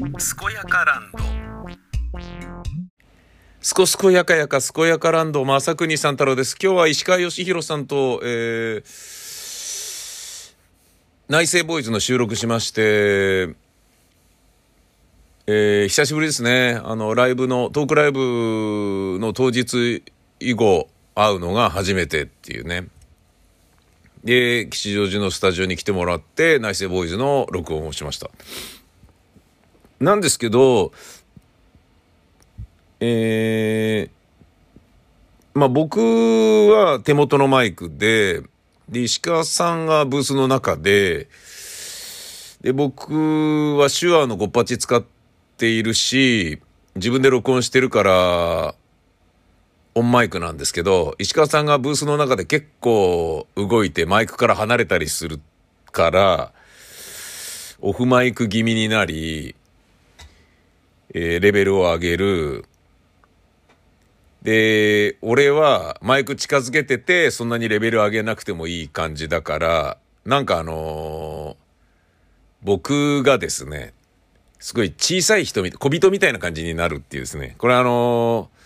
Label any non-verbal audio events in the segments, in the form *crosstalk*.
健やかランド。すこすこやかやか健やかランド正国さん太郎です。今日は石川義弘さんと、えー、内政ボーイズの収録しましてえー、久しぶりですね。あのライブのトークライブの当日以後会うのが初めてっていうね。で吉祥寺のスタジオに来てもらって内政ボーイズの録音をしました。なんですけどえー、まあ僕は手元のマイクでで石川さんがブースの中でで僕は手話のごっぱち使っているし自分で録音してるからオンマイクなんですけど、石川さんがブースの中で結構動いてマイクから離れたりするから、オフマイク気味になり、えー、レベルを上げる。で、俺はマイク近づけてて、そんなにレベル上げなくてもいい感じだから、なんかあのー、僕がですね、すごい小さい人み、小人みたいな感じになるっていうですね。これあのー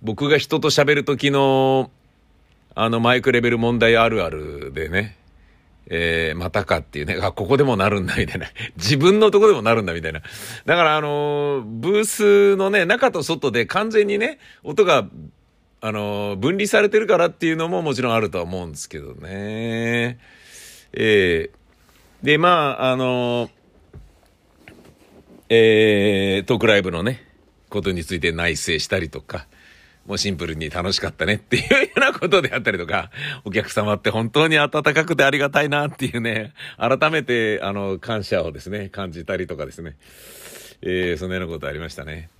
僕が人と喋る時の、あのマイクレベル問題あるあるでね、えー、またかっていうね、あ、ここでもなるんだみたいな。*laughs* 自分のとこでもなるんだみたいな。だからあのー、ブースのね、中と外で完全にね、音が、あのー、分離されてるからっていうのももちろんあるとは思うんですけどね。えー、で、まあ、あのえー、トークライブのね、ことについて内省したりとか、もうシンプルに楽しかったねっていうようなことであったりとか、お客様って本当に温かくてありがたいなっていうね、改めて、あの、感謝をですね、感じたりとかですね、えー、そのようなことありましたね。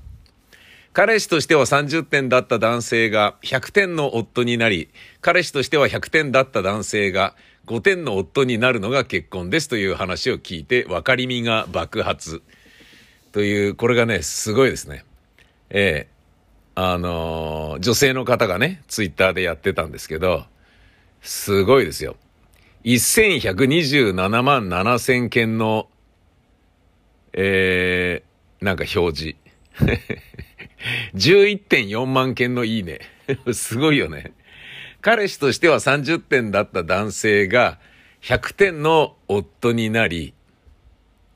彼氏としては30点だった男性が100点の夫になり、彼氏としては100点だった男性が5点の夫になるのが結婚ですという話を聞いて分かりみが爆発。という、これがね、すごいですね。ええーあのー、女性の方がね、ツイッターでやってたんですけど、すごいですよ。1127万7000件の、えー、なんか表示。*laughs* 11.4万件のいいね。*laughs* すごいよね。彼氏としては30点だった男性が100点の夫になり、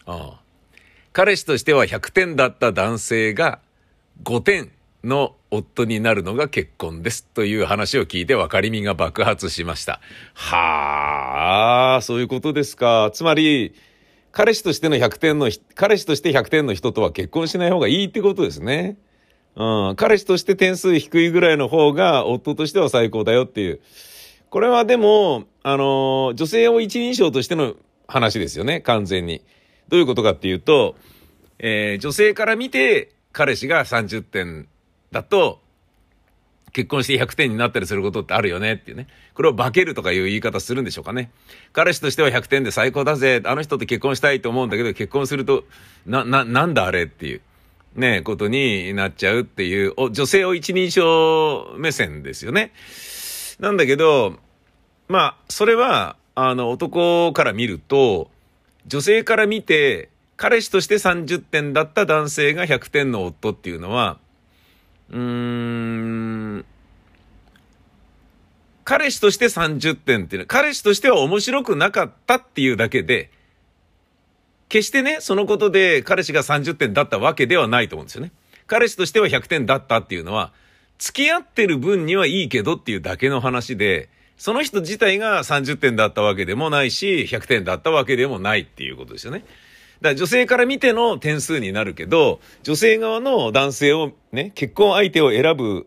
ああ彼氏としては100点だった男性が5点の夫になるのが結婚ですという話を聞いて分かりみが爆発しました。はあ、そういうことですか。つまり、彼氏としての100点の、彼氏として100点の人とは結婚しない方がいいってことですね。うん。彼氏として点数低いぐらいの方が夫としては最高だよっていう。これはでも、あの、女性を一人称としての話ですよね。完全に。どういうことかっていうと、えー、女性から見て彼氏が30点だと、結婚して100点になったりすることってあるよねっていうね。これを化けるとかいう言い方するんでしょうかね。彼氏としては100点で最高だぜ。あの人と結婚したいと思うんだけど、結婚すると、な、な、なんだあれっていう、ね、ことになっちゃうっていう、お女性を一人称目線ですよね。なんだけど、まあ、それは、あの、男から見ると、女性から見て、彼氏として30点だった男性が100点の夫っていうのは、うーん、彼氏として30点っていうのは、彼氏としては面白くなかったっていうだけで、決してね、そのことで彼氏が30点だったわけではないと思うんですよね。彼氏としては100点だったっていうのは、付き合ってる分にはいいけどっていうだけの話で、その人自体が30点だったわけでもないし、100点だったわけでもないっていうことですよね。から女性から見ての点数になるけど、女性側の男性をね、結婚相手を選ぶ、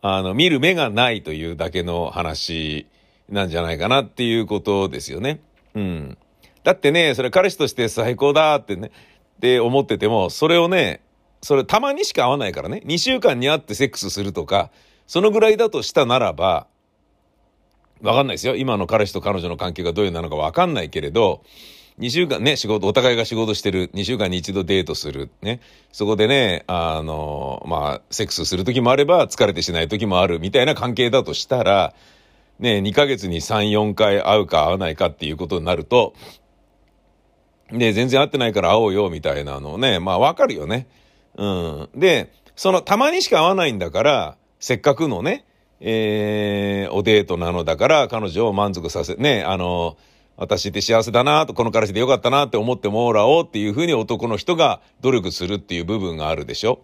あの、見る目がないというだけの話なんじゃないかなっていうことですよね。うん。だってね、それ彼氏として最高だってね、って思ってても、それをね、それたまにしか会わないからね、2週間に会ってセックスするとか、そのぐらいだとしたならば、わかんないですよ。今の彼氏と彼女の関係がどういうなのかわかんないけれど、2週間ね、仕事、お互いが仕事してる、2週間に一度デートする、ね。そこでね、あの、まあ、セックスする時もあれば、疲れてしない時もある、みたいな関係だとしたら、ね、2ヶ月に3、4回会うか会わないかっていうことになると、で、全然会ってないから会おうよ、みたいなのね。まあわかるよね。うん。で、その、たまにしか会わないんだから、せっかくのね、えー、おデートなのだから、彼女を満足させ、ね、あの、私って幸せだなと、この彼氏でよかったなって思ってもらおうっていうふうに男の人が努力するっていう部分があるでしょ。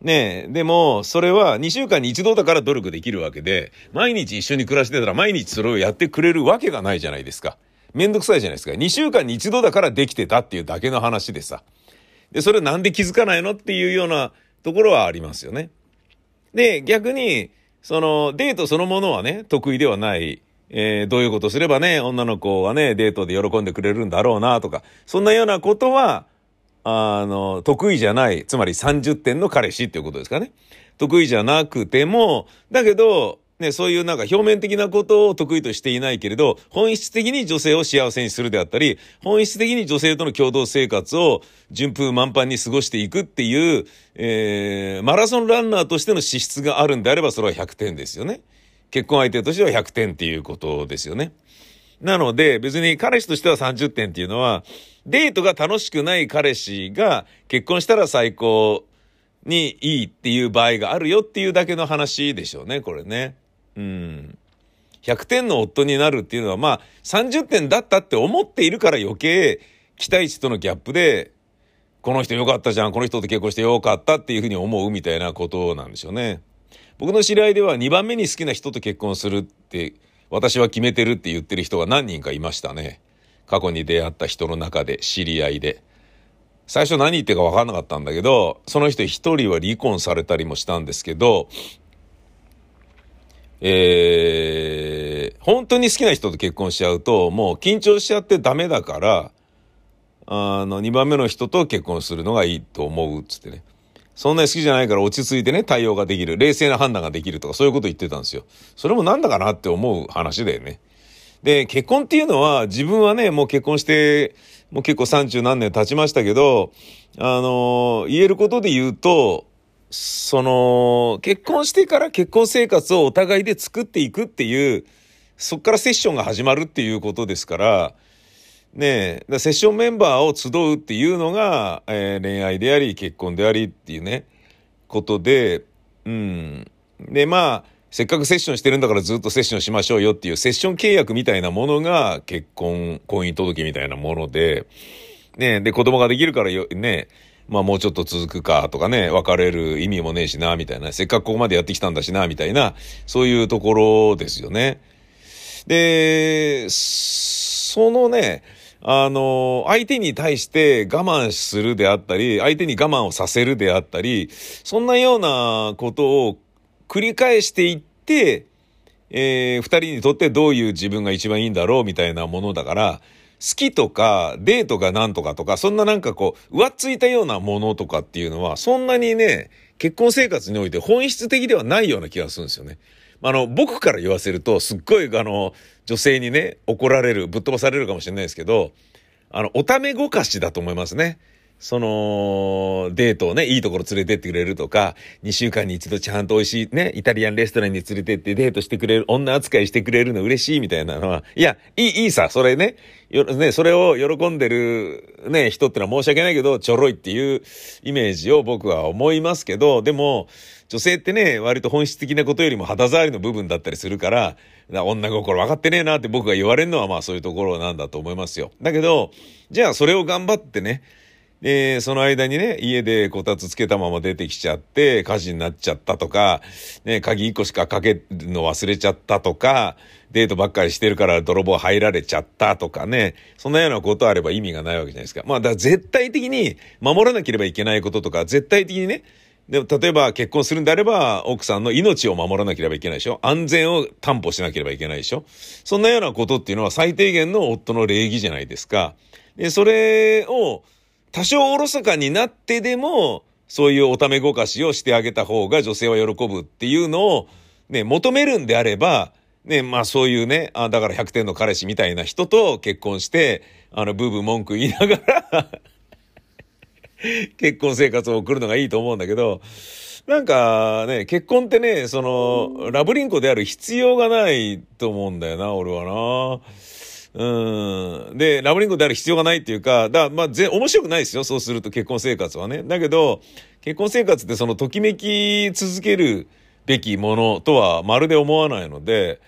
ねえ、でも、それは2週間に一度だから努力できるわけで、毎日一緒に暮らしてたら毎日それをやってくれるわけがないじゃないですか。めんどくさいじゃないですか。2週間に一度だからできてたっていうだけの話でさ。で、それなんで気づかないのっていうようなところはありますよね。で、逆に、その、デートそのものはね、得意ではない。えー、どういうことすればね、女の子はね、デートで喜んでくれるんだろうなとか、そんなようなことは、あの、得意じゃない、つまり30点の彼氏っていうことですかね。得意じゃなくても、だけど、ね、そういうなんか表面的なことを得意としていないけれど、本質的に女性を幸せにするであったり、本質的に女性との共同生活を順風満帆に過ごしていくっていう、えー、マラソンランナーとしての資質があるんであればそれは100点ですよね。結婚相手としては100点っていうことですよね。なので、別に彼氏としては30点っていうのは、デートが楽しくない彼氏が結婚したら最高にいいっていう場合があるよっていうだけの話でしょうね、これね。うん。100点の夫になるっていうのは、まあ、30点だったって思っているから余計、期待値とのギャップで、この人良かったじゃん、この人と結婚して良かったっていうふうに思うみたいなことなんでしょうね。僕の知り合いでは2番目に好きな人と結婚するって私は決めてるって言ってる人が何人かいましたね。過去に出会った人の中で知り合いで。最初何言ってるか分かんなかったんだけど、その人一人は離婚されたりもしたんですけど、えー、本当に好きな人と結婚しちゃうと、もう緊張しちゃってダメだから、あの、2番目の人と結婚するのがいいと思うっつってね。そんなに好きじゃないから落ち着いてね、対応ができる。冷静な判断ができるとか、そういうこと言ってたんですよ。それもなんだかなって思う話だよね。で、結婚っていうのは、自分はね、もう結婚して、もう結構30何年経ちましたけど、あの、言えることで言うと、その、結婚してから結婚生活をお互いで作っていくっていう、そっからセッションが始まるっていうことですから、ねえ、セッションメンバーを集うっていうのが、えー、恋愛であり、結婚でありっていうね、ことで、うん。で、まあ、せっかくセッションしてるんだからずっとセッションしましょうよっていうセッション契約みたいなものが結婚、婚姻届みたいなもので、ねで、子供ができるからよ、ねまあもうちょっと続くかとかね、別れる意味もねえしな、みたいな。せっかくここまでやってきたんだしな、みたいな、そういうところですよね。で、そのね、あの、相手に対して我慢するであったり、相手に我慢をさせるであったり、そんなようなことを繰り返していって、えー、二人にとってどういう自分が一番いいんだろうみたいなものだから、好きとか、デートがなんとかとか、そんななんかこう、浮ついたようなものとかっていうのは、そんなにね、結婚生活において本質的ではないような気がするんですよね。あの、僕から言わせると、すっごい、あの、女性にね、怒られる、ぶっ飛ばされるかもしれないですけど、あの、おためごかしだと思いますね。その、デートをね、いいところ連れてってくれるとか、2週間に一度ちゃんと美味しいね、イタリアンレストランに連れてってデートしてくれる、女扱いしてくれるの嬉しいみたいなのは、いや、いい、いいさ、それね、よ、ね、それを喜んでるね、人ってのは申し訳ないけど、ちょろいっていうイメージを僕は思いますけど、でも、女性ってね、割と本質的なことよりも肌触りの部分だったりするから、から女心分かってねえなって僕が言われるのはまあそういうところなんだと思いますよ。だけど、じゃあそれを頑張ってね、で、その間にね、家でこたつつけたまま出てきちゃって、火事になっちゃったとか、ね、鍵一個しかかけるの忘れちゃったとか、デートばっかりしてるから泥棒入られちゃったとかね、そんなようなことあれば意味がないわけじゃないですか。まあ、だから絶対的に守らなければいけないこととか、絶対的にね、でも、例えば結婚するんであれば、奥さんの命を守らなければいけないでしょ安全を担保しなければいけないでしょそんなようなことっていうのは最低限の夫の礼儀じゃないですか。で、それを多少おろそかになってでも、そういうおためごかしをしてあげた方が女性は喜ぶっていうのを、ね、求めるんであれば、ね、まあそういうね、あだから100点の彼氏みたいな人と結婚して、あの、ブーブー文句言いながら *laughs* 結婚生活を送るのがいいと思うんだけど、なんかね、結婚ってね、その、ラブリンコである必要がないと思うんだよな、俺はな。うん。で、ラブリングである必要がないっていうか、だまあ、ぜ、面白くないですよ。そうすると結婚生活はね。だけど、結婚生活ってその、ときめき続けるべきものとはまるで思わないので、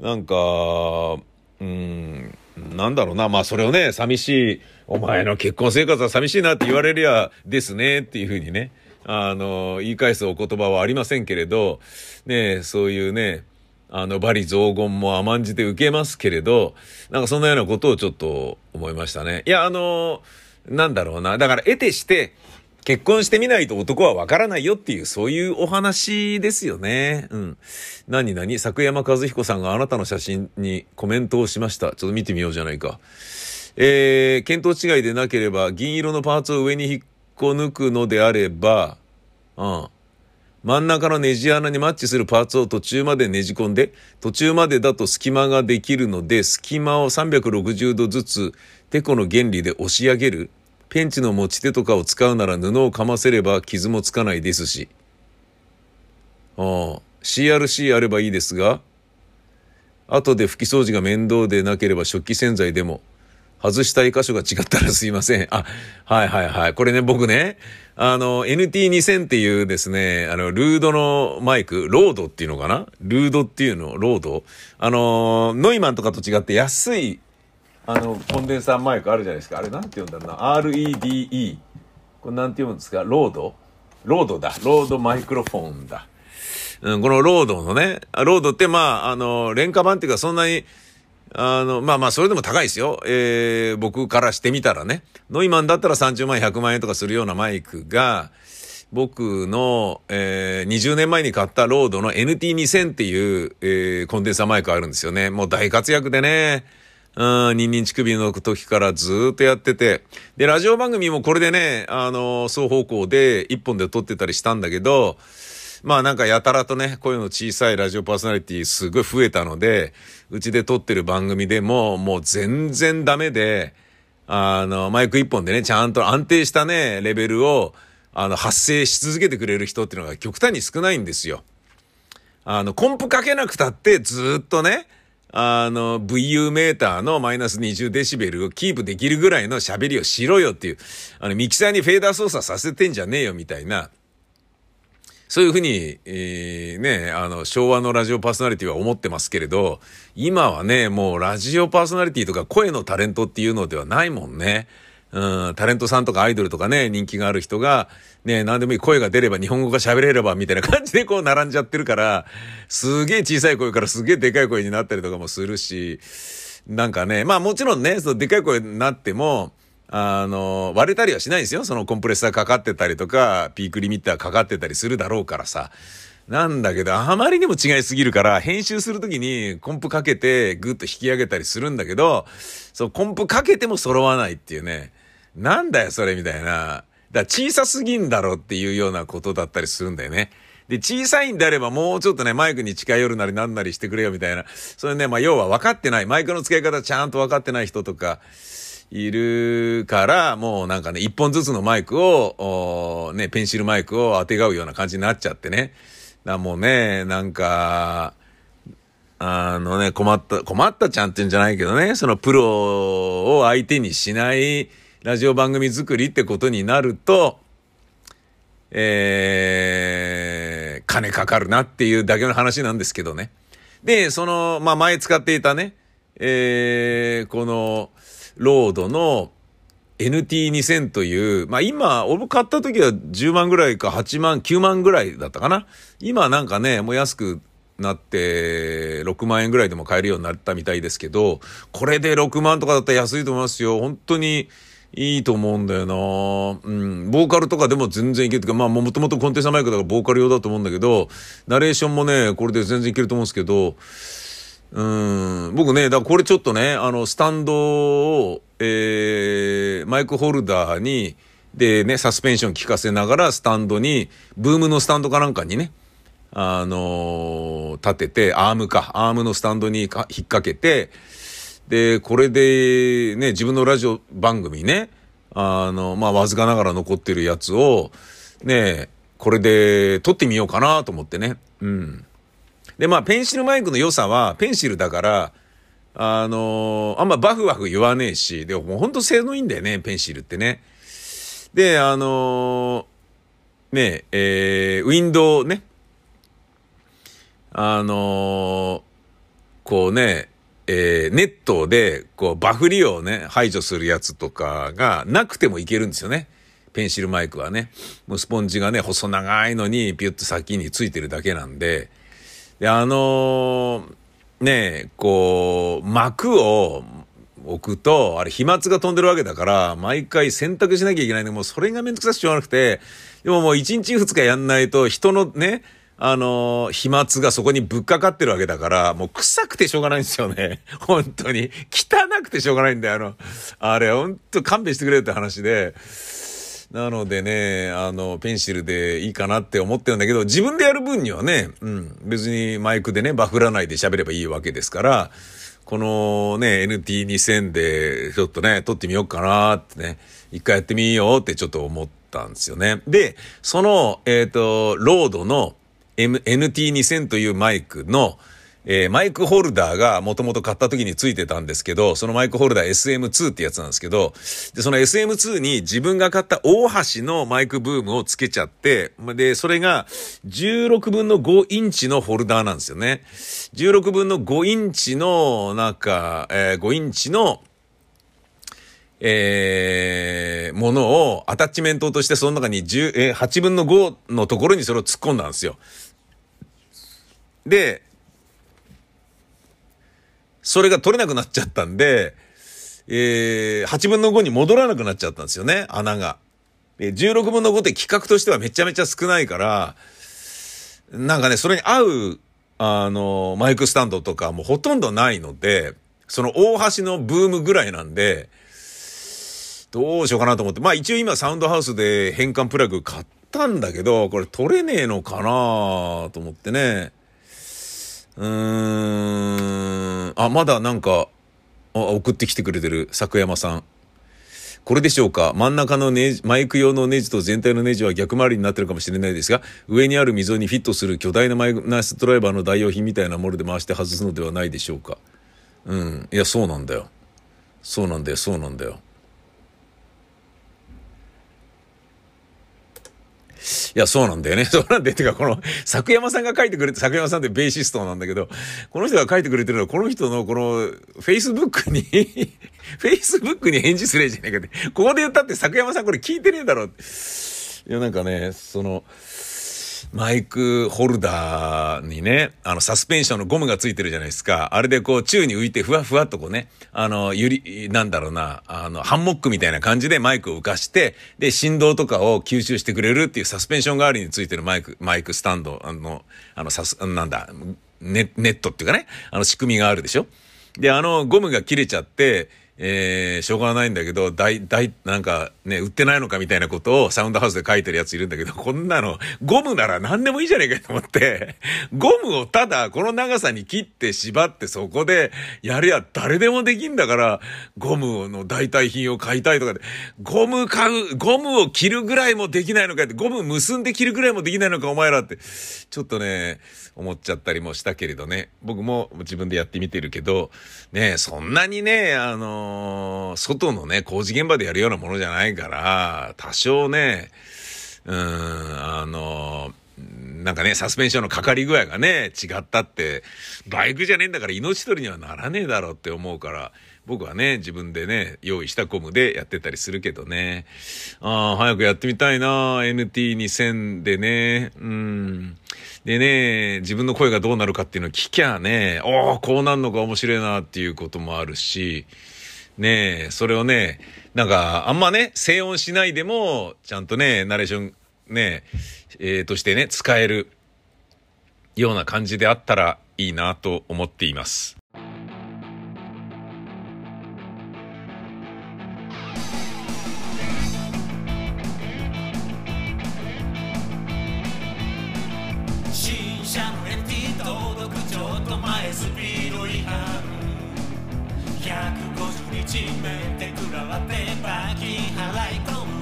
なんか、うん、なんだろうな。まあ、それをね、寂しい、お前の結婚生活は寂しいなって言われりゃですねっていうふうにね、あの、言い返すお言葉はありませんけれど、ね、そういうね、あの、バリ雑言も甘んじて受けますけれど、なんかそんなようなことをちょっと思いましたね。いや、あの、なんだろうな。だから、得てして、結婚してみないと男はわからないよっていう、そういうお話ですよね。うん。何何？作山和彦さんがあなたの写真にコメントをしました。ちょっと見てみようじゃないか。えー、見当違いでなければ、銀色のパーツを上に引っこ抜くのであれば、うん。真ん中のネジ穴にマッチするパーツを途中までねじ込んで、途中までだと隙間ができるので、隙間を360度ずつ、テコの原理で押し上げる。ペンチの持ち手とかを使うなら布をかませれば傷もつかないですし。ああ、CRC あればいいですが、後で拭き掃除が面倒でなければ食器洗剤でも、外したい箇所が違ったらすいません。あ、はいはいはい。これね、僕ね、あの、NT2000 っていうですね、あの、ルードのマイク、ロードっていうのかな？ルードっていうの、ロード？あの、ノイマンとかと違って安い、あの、コンデンサーマイクあるじゃないですか。あれなんて言うんだろうな？REDE。これなんて言うんですか？ロード？ロードだ。ロードマイクロフォンだ。うん、このロードのね、ロードってまあ、あの、廉価版っていうかそんなに、あの、まあまあ、それでも高いですよ。えー、僕からしてみたらね。ノイマンだったら30万円、100万円とかするようなマイクが、僕の、えー、20年前に買ったロードの NT2000 っていう、えー、コンデンサーマイクあるんですよね。もう大活躍でね。うん、ニンニン乳首の時からずっとやってて。で、ラジオ番組もこれでね、あの、双方向で一本で撮ってたりしたんだけど、まあなんかやたらとね、声の小さいラジオパーソナリティすごい増えたので、うちで撮ってる番組でももう全然ダメで、あの、マイク一本でね、ちゃんと安定したね、レベルを、あの、発生し続けてくれる人っていうのが極端に少ないんですよ。あの、コンプかけなくたってずっとね、あの、VU メーターのマイナス20デシベルをキープできるぐらいの喋りをしろよっていう、あの、ミキサーにフェーダー操作させてんじゃねえよみたいな、そういうふうに、えー、ね、あの、昭和のラジオパーソナリティは思ってますけれど、今はね、もうラジオパーソナリティとか声のタレントっていうのではないもんね。うん、タレントさんとかアイドルとかね、人気がある人が、ね、何でもいい声が出れば日本語が喋れればみたいな感じでこう並んじゃってるから、すげえ小さい声からすげえでかい声になったりとかもするし、なんかね、まあもちろんね、そのでかい声になっても、あの、割れたりはしないんですよ。そのコンプレッサーかかってたりとか、ピークリミッターかかってたりするだろうからさ。なんだけど、あまりにも違いすぎるから、編集するときにコンプかけてグッと引き上げたりするんだけど、そう、コンプかけても揃わないっていうね。なんだよ、それみたいな。だから小さすぎんだろうっていうようなことだったりするんだよね。で、小さいんであればもうちょっとね、マイクに近寄るなりなんなりしてくれよみたいな。それね、まあ要は分かってない。マイクの使い方ちゃんと分かってない人とか、いるから、もうなんかね、一本ずつのマイクを、ね、ペンシルマイクを当てがうような感じになっちゃってね。だもうね、なんか、あのね、困った、困ったちゃんって言うんじゃないけどね、そのプロを相手にしないラジオ番組作りってことになると、えー、金かかるなっていうだけの話なんですけどね。で、その、まあ前使っていたね、えー、この、ロードの NT2000 という、まあ今、俺買った時は10万ぐらいか8万、9万ぐらいだったかな。今なんかね、もう安くなって6万円ぐらいでも買えるようになったみたいですけど、これで6万とかだったら安いと思いますよ。本当にいいと思うんだよなうん。ボーカルとかでも全然いけるとか、まあもともとコンテンツマイクだからボーカル用だと思うんだけど、ナレーションもね、これで全然いけると思うんですけど、うん、僕ね、だからこれちょっとね、あの、スタンドを、えー、マイクホルダーに、でね、サスペンション効かせながら、スタンドに、ブームのスタンドかなんかにね、あのー、立てて、アームか、アームのスタンドに引っ掛けて、で、これで、ね、自分のラジオ番組ね、あの、まあ、わずかながら残ってるやつを、ね、これで撮ってみようかなと思ってね。うん。で、まあ、ペンシルマイクの良さは、ペンシルだから、あのー、あんまバフバフ言わねえし、でももうほんと性能いいんだよね、ペンシルってね。で、あのー、ねえ、ー、ウィンドウね。あのー、こうね、えー、ネットで、こう、バフ利用をね、排除するやつとかがなくてもいけるんですよね。ペンシルマイクはね。もうスポンジがね、細長いのにピュッと先についてるだけなんで。で、あのー、ね、こう、膜を置くと、あれ飛沫が飛んでるわけだから、毎回洗濯しなきゃいけないんで、もうそれがめんどくさくしょうがなくて、でももう1日2日やんないと、人のね、あの、飛沫がそこにぶっかかってるわけだから、もう臭くてしょうがないんですよね。*laughs* 本当に。汚くてしょうがないんだよ。あの、あれ、本当勘弁してくれって話で。なのでね、あの、ペンシルでいいかなって思ってるんだけど、自分でやる分にはね、うん、別にマイクでね、バフらないで喋ればいいわけですから、このね、NT2000 でちょっとね、撮ってみようかなってね、一回やってみようってちょっと思ったんですよね。で、その、えっ、ー、と、ロードの、M、NT2000 というマイクの、えー、マイクホルダーがもともと買った時についてたんですけど、そのマイクホルダー SM2 ってやつなんですけど、で、その SM2 に自分が買った大橋のマイクブームをつけちゃって、で、それが16分の5インチのホルダーなんですよね。16分の5インチの、なんか、えー、5インチの、えー、ものをアタッチメントとしてその中に10、えー、8分の5のところにそれを突っ込んだんですよ。で、それが取れなくなっちゃったんで、えー、8分の5に戻らなくなっちゃったんですよね、穴が。で、16分の5って規格としてはめちゃめちゃ少ないから、なんかね、それに合う、あの、マイクスタンドとかもほとんどないので、その大橋のブームぐらいなんで、どうしようかなと思って。まあ一応今サウンドハウスで変換プラグ買ったんだけど、これ取れねえのかなと思ってね。うーん。あ、まだなんか、送ってきてくれてる、作山さん。これでしょうか？真ん中のネジ、マイク用のネジと全体のネジは逆回りになってるかもしれないですが、上にある溝にフィットする巨大なマイナスドライバーの代用品みたいなもので回して外すのではないでしょうか？うん。いや、そうなんだよ。そうなんだよ、そうなんだよ。いや、そうなんだよね。*laughs* そうなんだよ。てか、この、作山さんが書いてくれて、作山さんってベーシストなんだけど、この人が書いてくれてるのは、この人の、この、Facebook に *laughs* Facebook に返事すれじゃねえかって。ここで言ったって作山さんこれ聞いてねえだろ。いや、なんかね、その、マイクホルダーにね、あの、サスペンションのゴムがついてるじゃないですか。あれでこう、宙に浮いてふわふわっとこうね、あの、ゆり、なんだろうな、あの、ハンモックみたいな感じでマイクを浮かして、で、振動とかを吸収してくれるっていうサスペンション代わりについてるマイク、マイクスタンド、あの、あの、サス、なんだ、ネネットっていうかね、あの仕組みがあるでしょで、あの、ゴムが切れちゃって、えー、しょうがないんだけど、大、大、なんかね、売ってないのかみたいなことをサウンドハウスで書いてるやついるんだけど、こんなの、ゴムなら何でもいいじゃねえかと思って、ゴムをただこの長さに切って縛ってそこでやりゃ誰でもできんだから、ゴムの代替品を買いたいとかで、ゴム買う、ゴムを切るぐらいもできないのかって、ゴム結んで切るぐらいもできないのかお前らって、ちょっとね、思っちゃったりもしたけれどね。僕も自分でやってみてるけど、ね、そんなにね、あのー、外のね、工事現場でやるようなものじゃないから、多少ね、うん、あのなんかね、サスペンションのかかり具合がね、違ったって、バイクじゃねえんだから命取りにはならねえだろうって思うから、僕はね、自分でね、用意したコムでやってたりするけどね。ああ、早くやってみたいな NT2000 でね。うん。でね、自分の声がどうなるかっていうのを聞きゃね、おおこうなんのか面白いなっていうこともあるし、ねえそれをね、なんか、あんまね、静音しないでも、ちゃんとね、ナレーション、ね、えー、としてね、使えるような感じであったらいいなと思っています。じめてくらわって罰金払い込む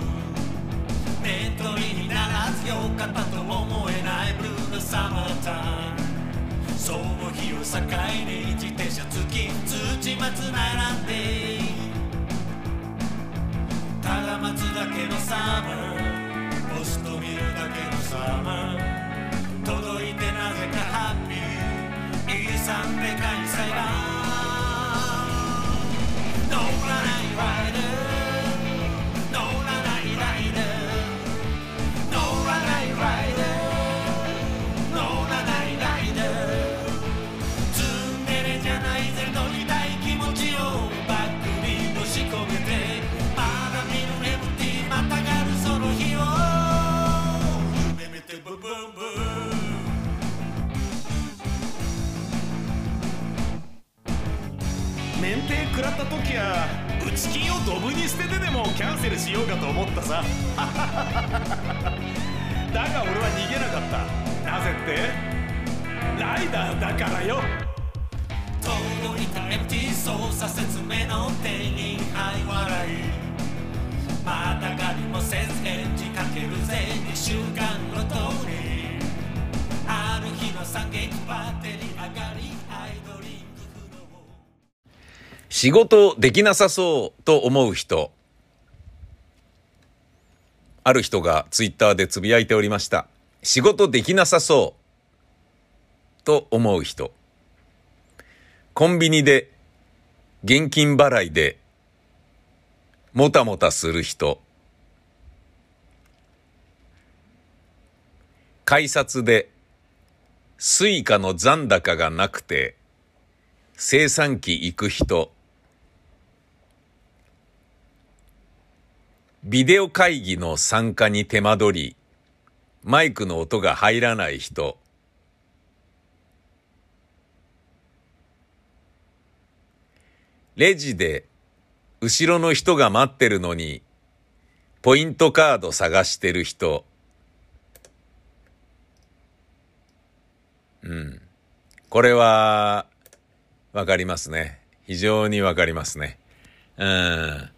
面取りにならずよかったと思えないブルーのサマータイムその日を境に自転車付き土松並んでただ待つだけのサマーポスト見るだけのサマー届いてなぜかハッピーイーサンで開催だ届いた MT 操作説明の店員はい笑いまたがりもせず返事かけるぜ2週間ごとにある日の惨劇バッテリー上がりアイドリングフロー仕事できなさそうと思う人。ある人がツイッターでつぶやいておりました。仕事できなさそうと思う人。コンビニで現金払いでもたもたする人。改札で Suica の残高がなくて精算機行く人。ビデオ会議の参加に手間取り、マイクの音が入らない人。レジで後ろの人が待ってるのに、ポイントカード探してる人。うん。これは、わかりますね。非常にわかりますね。うん。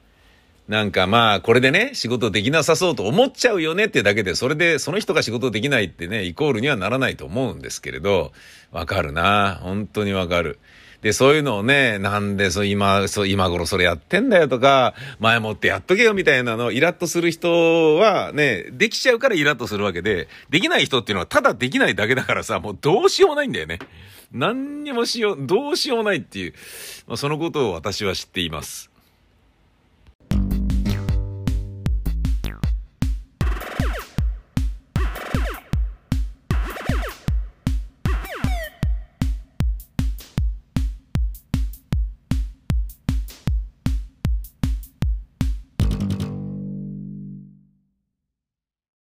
なんかまあ、これでね、仕事できなさそうと思っちゃうよねってだけで、それでその人が仕事できないってね、イコールにはならないと思うんですけれど、わかるな。本当にわかる。で、そういうのをね、なんで、そう、今、そう、今頃それやってんだよとか、前もってやっとけよみたいなのをイラッとする人はね、できちゃうからイラッとするわけで、できない人っていうのはただできないだけだからさ、もうどうしようもないんだよね。何にもしよう、どうしようもないっていう、まあ、そのことを私は知っています。